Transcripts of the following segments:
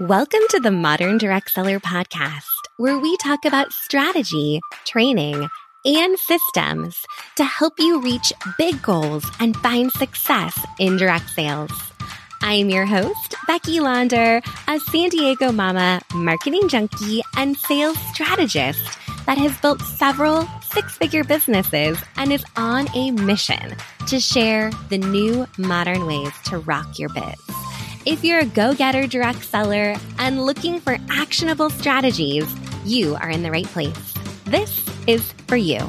Welcome to the Modern Direct Seller Podcast, where we talk about strategy, training, and systems to help you reach big goals and find success in direct sales. I'm your host, Becky Launder, a San Diego mama, marketing junkie, and sales strategist that has built several six figure businesses and is on a mission to share the new modern ways to rock your biz. If you're a go getter direct seller and looking for actionable strategies, you are in the right place. This is for you.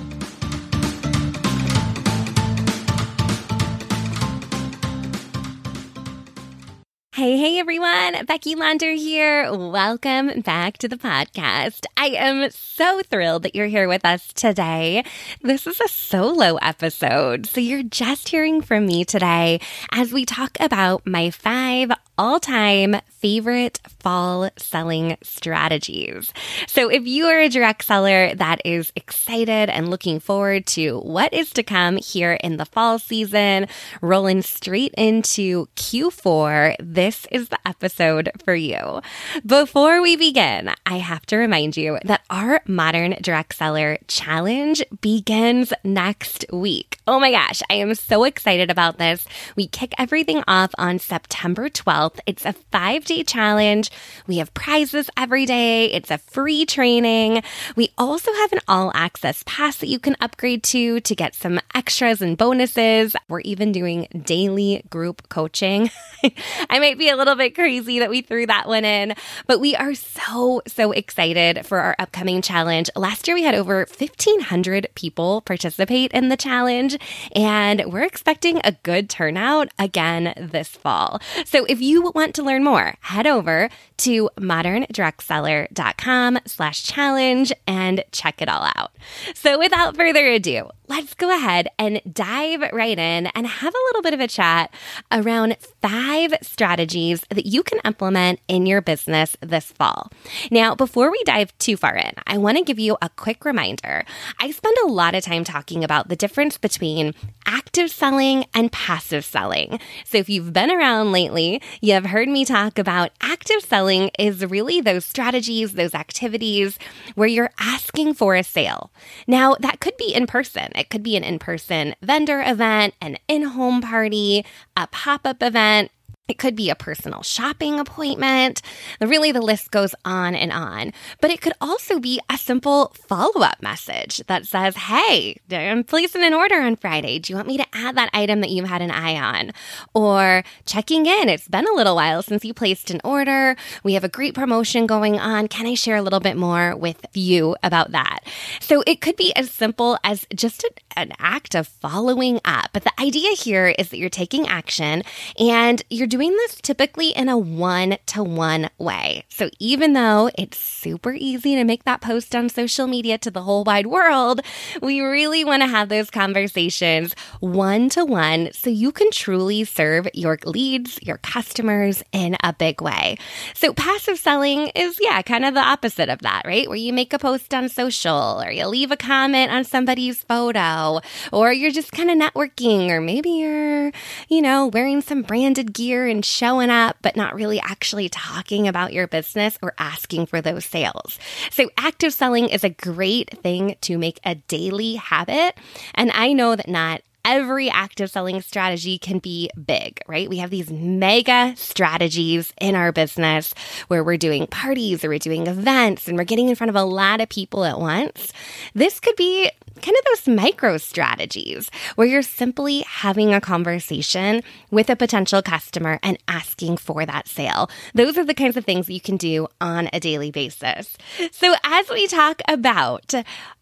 Hey, hey everyone, Becky Launder here. Welcome back to the podcast. I am so thrilled that you're here with us today. This is a solo episode, so you're just hearing from me today as we talk about my five all time favorite fall selling strategies. So if you are a direct seller that is excited and looking forward to what is to come here in the fall season, rolling straight into Q4, this is the episode for you. Before we begin, I have to remind you that our modern direct seller challenge begins next week. Oh my gosh, I am so excited about this. We kick everything off on September 12th 12th. It's a five day challenge. We have prizes every day. It's a free training. We also have an all access pass that you can upgrade to to get some extras and bonuses. We're even doing daily group coaching. I might be a little bit crazy that we threw that one in, but we are so, so excited for our upcoming challenge. Last year we had over 1,500 people participate in the challenge, and we're expecting a good turnout again this fall. So if you want to learn more, head over to moderndirectseller.com slash challenge and check it all out. So without further ado, let's go ahead and dive right in and have a little bit of a chat around five strategies that you can implement in your business this fall. Now, before we dive too far in, I want to give you a quick reminder. I spend a lot of time talking about the difference between active selling and passive selling. So if you've been around lately, you have heard me talk about active selling is really those strategies, those activities where you're asking for a sale. Now, that could be in person. It could be an in person vendor event, an in home party, a pop up event. It could be a personal shopping appointment. Really, the list goes on and on. But it could also be a simple follow up message that says, Hey, I'm placing an order on Friday. Do you want me to add that item that you've had an eye on? Or checking in. It's been a little while since you placed an order. We have a great promotion going on. Can I share a little bit more with you about that? So it could be as simple as just an act of following up. But the idea here is that you're taking action and you're doing doing this typically in a one to one way. So even though it's super easy to make that post on social media to the whole wide world, we really want to have those conversations one to one so you can truly serve your leads, your customers in a big way. So passive selling is, yeah, kind of the opposite of that, right? Where you make a post on social or you leave a comment on somebody's photo or you're just kind of networking or maybe you're, you know, wearing some branded gear and showing up, but not really actually talking about your business or asking for those sales. So, active selling is a great thing to make a daily habit. And I know that not every active selling strategy can be big, right? We have these mega strategies in our business where we're doing parties or we're doing events and we're getting in front of a lot of people at once. This could be kind of those micro strategies where you're simply having a conversation with a potential customer and asking for that sale. Those are the kinds of things you can do on a daily basis. So, as we talk about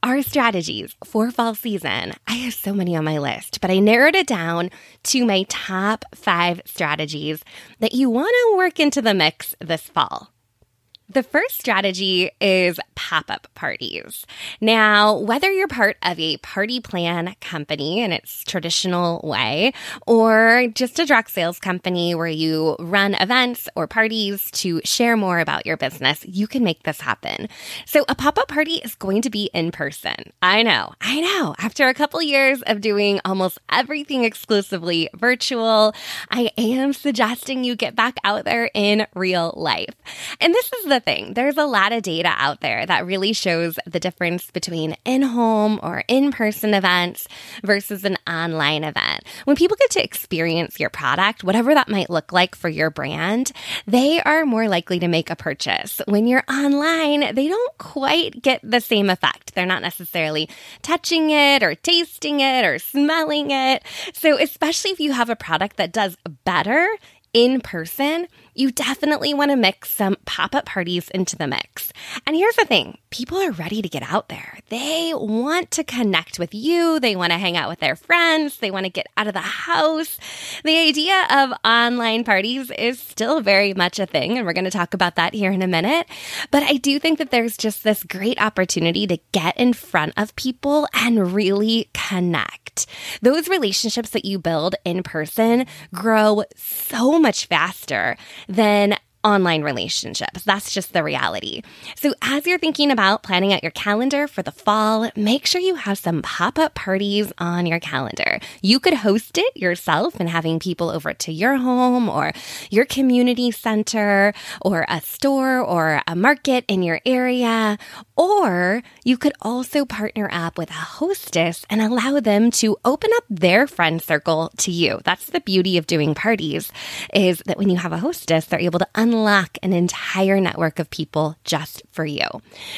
our strategies for fall season, I have so many on my list, but I narrowed it down to my top five strategies that you want to work into the mix this fall. The first strategy is pop up parties. Now, whether you're part of a party plan company in its traditional way, or just a direct sales company where you run events or parties to share more about your business, you can make this happen. So, a pop up party is going to be in person. I know, I know. After a couple years of doing almost everything exclusively virtual, I am suggesting you get back out there in real life. And this is the the thing. There's a lot of data out there that really shows the difference between in home or in person events versus an online event. When people get to experience your product, whatever that might look like for your brand, they are more likely to make a purchase. When you're online, they don't quite get the same effect. They're not necessarily touching it or tasting it or smelling it. So, especially if you have a product that does better in person, you definitely want to mix some pop up parties into the mix. And here's the thing people are ready to get out there. They want to connect with you, they want to hang out with their friends, they want to get out of the house. The idea of online parties is still very much a thing, and we're going to talk about that here in a minute. But I do think that there's just this great opportunity to get in front of people and really connect. Those relationships that you build in person grow so much faster than online relationships. That's just the reality. So, as you're thinking about planning out your calendar for the fall, make sure you have some pop up parties on your calendar. You could host it yourself and having people over to your home or your community center or a store or a market in your area. Or you could also partner up with a hostess and allow them to open up their friend circle to you. That's the beauty of doing parties is that when you have a hostess, they're able to unlock unlock an entire network of people just for you.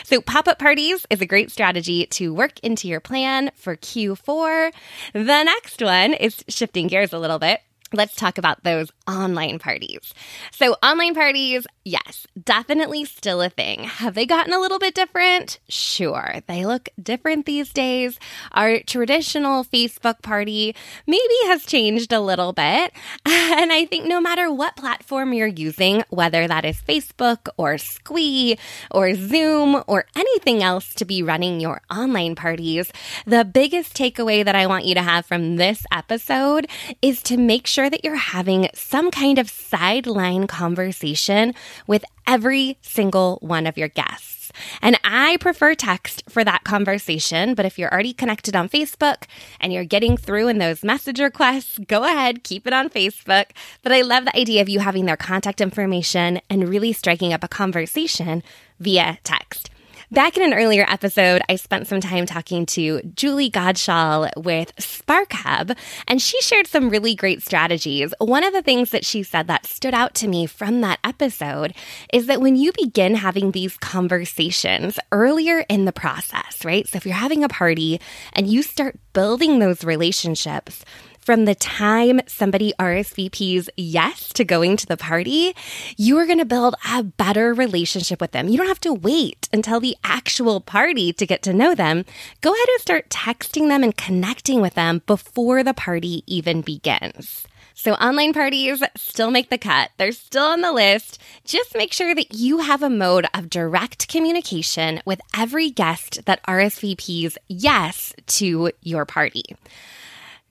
So, pop up parties is a great strategy to work into your plan for Q4. The next one is shifting gears a little bit let's talk about those online parties. So, online parties, yes, definitely still a thing. Have they gotten a little bit different? Sure, they look different these days. Our traditional Facebook party maybe has changed a little bit. And I think no matter what platform you're using, whether that is Facebook or Squee or Zoom or anything else to be running your online parties, the biggest takeaway that I want you to have from this episode is to make sure that you're having some kind of sideline conversation with every single one of your guests. And I prefer text for that conversation, but if you're already connected on Facebook and you're getting through in those message requests, go ahead, keep it on Facebook. But I love the idea of you having their contact information and really striking up a conversation via text. Back in an earlier episode, I spent some time talking to Julie Godshall with Spark Hub, and she shared some really great strategies. One of the things that she said that stood out to me from that episode is that when you begin having these conversations earlier in the process, right? So if you're having a party and you start building those relationships, from the time somebody RSVPs yes to going to the party, you are going to build a better relationship with them. You don't have to wait until the actual party to get to know them. Go ahead and start texting them and connecting with them before the party even begins. So online parties still make the cut. They're still on the list. Just make sure that you have a mode of direct communication with every guest that RSVPs yes to your party.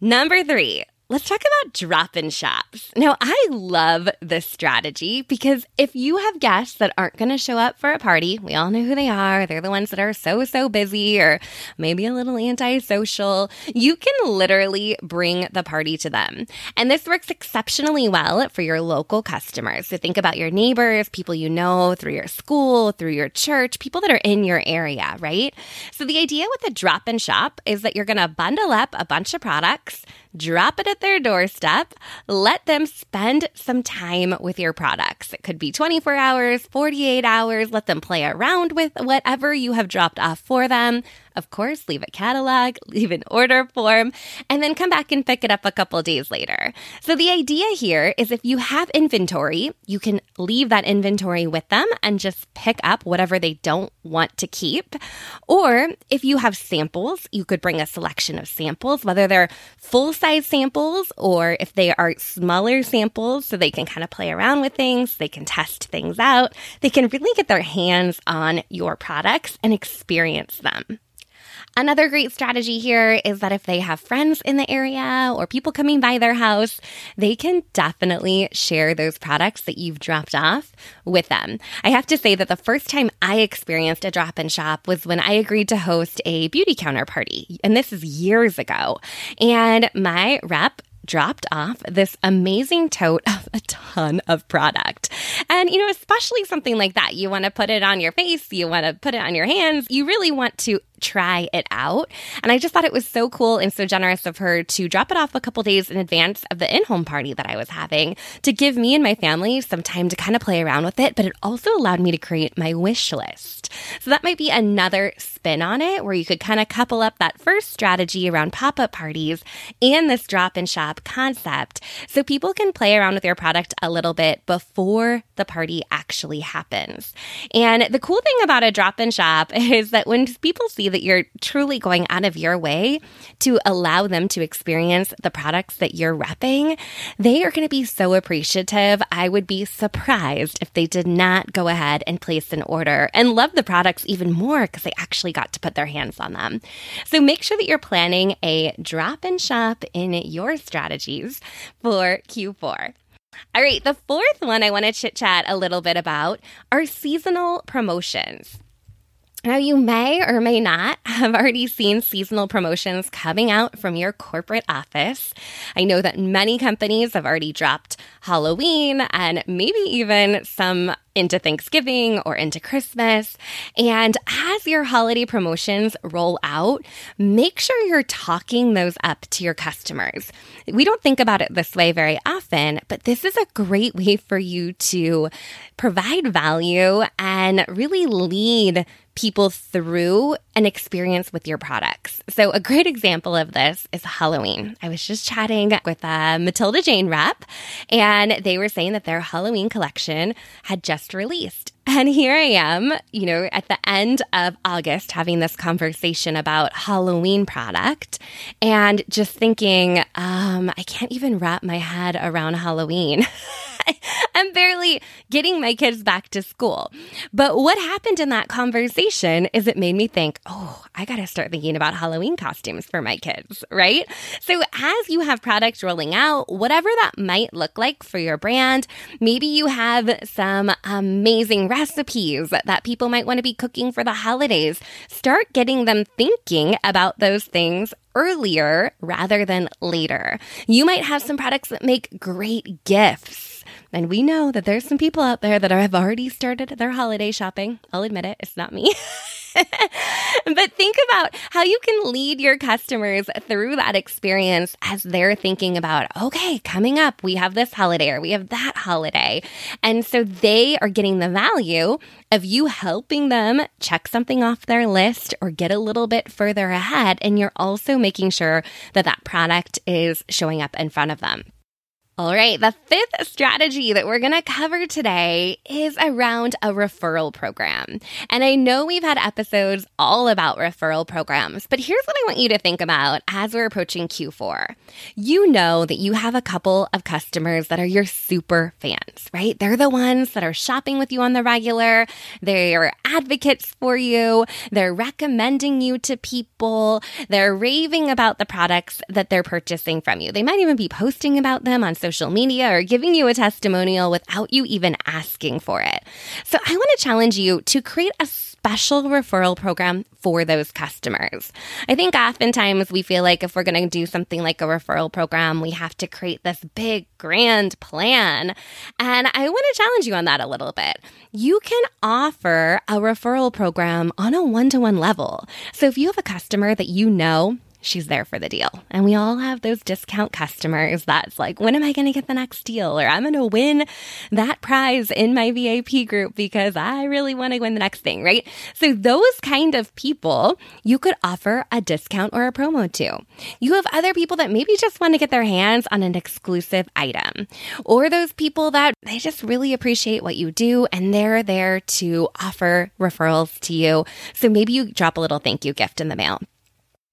Number three, Let's talk about drop in shops. Now, I love this strategy because if you have guests that aren't going to show up for a party, we all know who they are. They're the ones that are so, so busy or maybe a little antisocial. You can literally bring the party to them. And this works exceptionally well for your local customers. So think about your neighbors, people you know through your school, through your church, people that are in your area, right? So the idea with a drop in shop is that you're going to bundle up a bunch of products drop it at their doorstep. Let them spend some time with your products. It could be 24 hours, 48 hours. Let them play around with whatever you have dropped off for them. Of course, leave a catalog, leave an order form, and then come back and pick it up a couple days later. So the idea here is if you have inventory, you can leave that inventory with them and just pick up whatever they don't want to keep. Or if you have samples, you could bring a selection of samples, whether they're full size samples or if they are smaller samples so they can kind of play around with things, they can test things out, they can really get their hands on your products and experience them. Another great strategy here is that if they have friends in the area or people coming by their house, they can definitely share those products that you've dropped off with them. I have to say that the first time I experienced a drop in shop was when I agreed to host a Beautycounter party. And this is years ago. And my rep dropped off this amazing tote of a ton of product. And, you know, especially something like that, you want to put it on your face, you want to put it on your hands, you really want to try it out. And I just thought it was so cool and so generous of her to drop it off a couple days in advance of the in home party that I was having to give me and my family some time to kind of play around with it. But it also allowed me to create my wish list. So that might be another spin on it where you could kind of couple up that first strategy around pop up parties and this drop and shop concept so people can play around with your product a little bit before the party actually happens. And the cool thing about a drop and shop is that when people see that you're truly going out of your way to allow them to experience the products that you're repping, they are going to be so appreciative. I would be surprised if they did not go ahead and place an order and love the products even more because they actually got to put their hands on them. So make sure that you're planning a drop and shop in your strategies for Q4. All right, the fourth one I want to chit chat a little bit about are seasonal promotions. Now, you may or may not have already seen seasonal promotions coming out from your corporate office. I know that many companies have already dropped Halloween and maybe even some into Thanksgiving or into Christmas. And as your holiday promotions roll out, make sure you're talking those up to your customers. We don't think about it this way very often, but this is a great way for you to provide value and really lead people through an experience with your products. So, a great example of this is Halloween. I was just chatting with a Matilda Jane rep, and they were saying that their Halloween collection had just released. And here I am, you know, at the end of August having this conversation about Halloween product and just thinking, um, I can't even wrap my head around Halloween. I'm barely getting my kids back to school. But what happened in that conversation is it made me think, oh, I got to start thinking about Halloween costumes for my kids, right? So as you have products rolling out, whatever that might look like for your brand, maybe you have some amazing recipes that people might want to be cooking for the holidays. Start getting them thinking about those things earlier rather than later. You might have some products that make great gifts and we know that there's some people out there that have already started their holiday shopping. I'll admit it, it's not me. but think about how you can lead your customers through that experience as they're thinking about, okay, coming up, we have this holiday or we have that holiday. And so they are getting the value of you helping them check something off their list or get a little bit further ahead. And you're also making sure that that product is showing up in front of them. All right, the fifth strategy that we're going to cover today is around a referral program. And I know we've had episodes all about referral programs, but here's what I want you to think about as we're approaching Q4. You know that you have a couple of customers that are your super fans, right? They're the ones that are shopping with you on the regular, they're advocates for you, they're recommending you to people, they're raving about the products that they're purchasing from you. They might even be posting about them on social media or giving you a testimonial without you even asking for it. So I want to challenge you to create a special referral program for those customers. I think oftentimes we feel like if we're going to do something like a referral program, we have to create this big, grand plan. And I want to challenge you on that a little bit. You can offer a referral program on a one to one level. So if you have a customer that you know she's there for the deal. And we all have those discount customers that's like, when am I going to get the next deal? Or I'm going to win that prize in my VIP group because I really want to win the next thing, right? So those kind of people you could offer a discount or a promo to. You have other people that maybe just want to get their hands on an exclusive item or those people that they just really appreciate what you do and they're there to offer referrals to you. So maybe you drop a little thank you gift in the mail.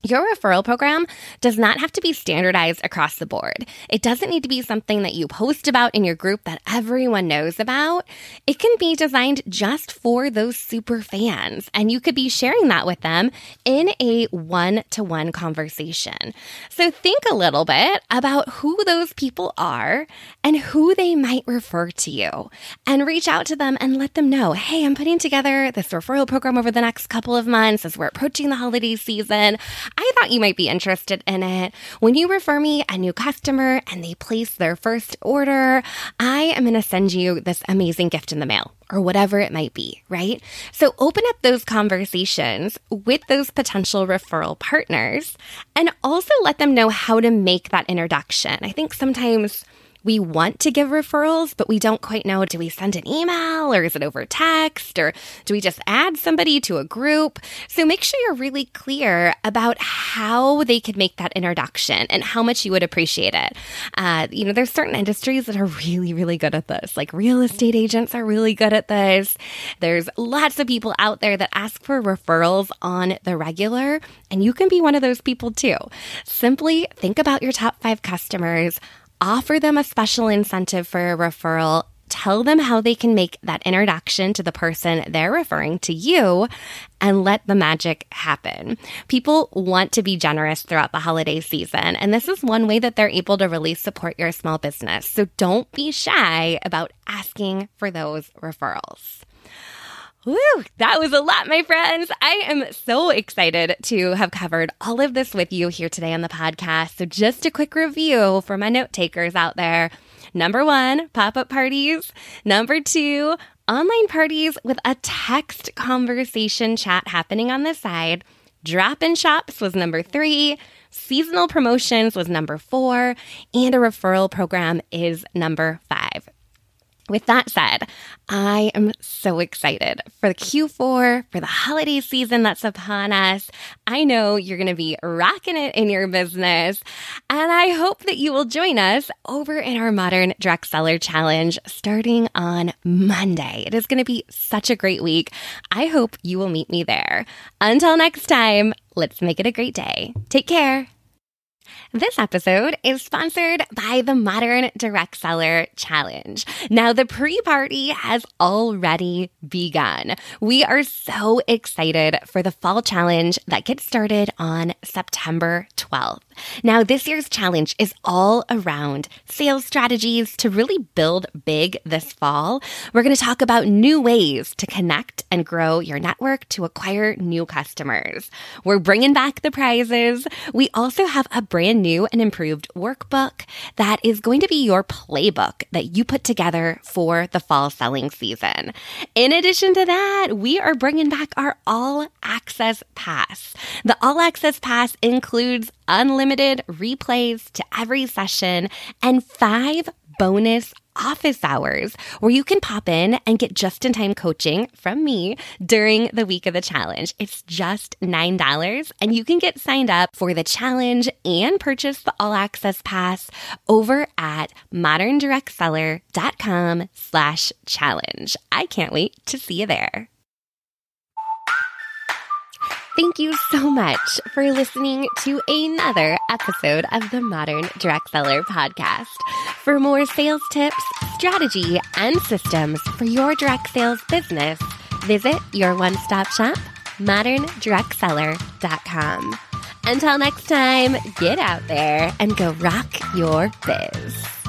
Your referral program does not have to be standardized across the board. It doesn't need to be something that you post about in your group that everyone knows about. It can be designed just for those super fans, and you could be sharing that with them in a one to one conversation. So think a little bit about who those people are and who they might refer to you, and reach out to them and let them know hey, I'm putting together this referral program over the next couple of months as we're approaching the holiday season. I thought you might be interested in it. When you refer me a new customer and they place their first order, I am going to send you this amazing gift in the mail or whatever it might be, right? So open up those conversations with those potential referral partners and also let them know how to make that introduction. I think sometimes we want to give referrals, but we don't quite know do we send an email or is it over text or do we just add somebody to a group? So make sure you're really clear about how they could make that introduction and how much you would appreciate it. Uh, you know, there's certain industries that are really, really good at this. Like real estate agents are really good at this. There's lots of people out there that ask for referrals on the regular, and you can be one of those people too. Simply think about your top five customers offer them a special incentive for a referral tell them how they can make that introduction to the person they're referring to you and let the magic happen. People want to be generous throughout the holiday season, and this is one way that they're able to really support your small business. So don't be shy about asking for those referrals. Woo, that was a lot, my friends. I am so excited to have covered all of this with you here today on the podcast. So, just a quick review for my note takers out there. Number one, pop up parties. Number two, online parties with a text conversation chat happening on the side. Drop in shops was number three. Seasonal promotions was number four. And a referral program is number five. With that said, I am so excited for the Q4, for the holiday season that's upon us. I know you're going to be rocking it in your business, and I hope that you will join us over in our Modern Direct Seller Challenge starting on Monday. It is going to be such a great week. I hope you will meet me there. Until next time, let's make it a great day. Take care. This episode is sponsored by the Modern Direct Seller Challenge. Now, the pre party has already begun. We are so excited for the fall challenge that gets started on September 12th. Now, this year's challenge is all around sales strategies to really build big this fall. We're going to talk about new ways to connect and grow your network to acquire new customers. We're bringing back the prizes. We also have a brand new and improved workbook that is going to be your playbook that you put together for the fall selling season. In addition to that, we are bringing back our all access pass. The all access pass includes unlimited replays to every session and five bonus office hours where you can pop in and get just in time coaching from me during the week of the challenge. It's just $9 and you can get signed up for the challenge and purchase the all access pass over at moderndirectseller.com slash challenge. I can't wait to see you there. Thank you so much for listening to another episode of the Modern Direct Seller Podcast. For more sales tips, strategy, and systems for your direct sales business, visit your one stop shop, moderndirectseller.com. Until next time, get out there and go rock your biz.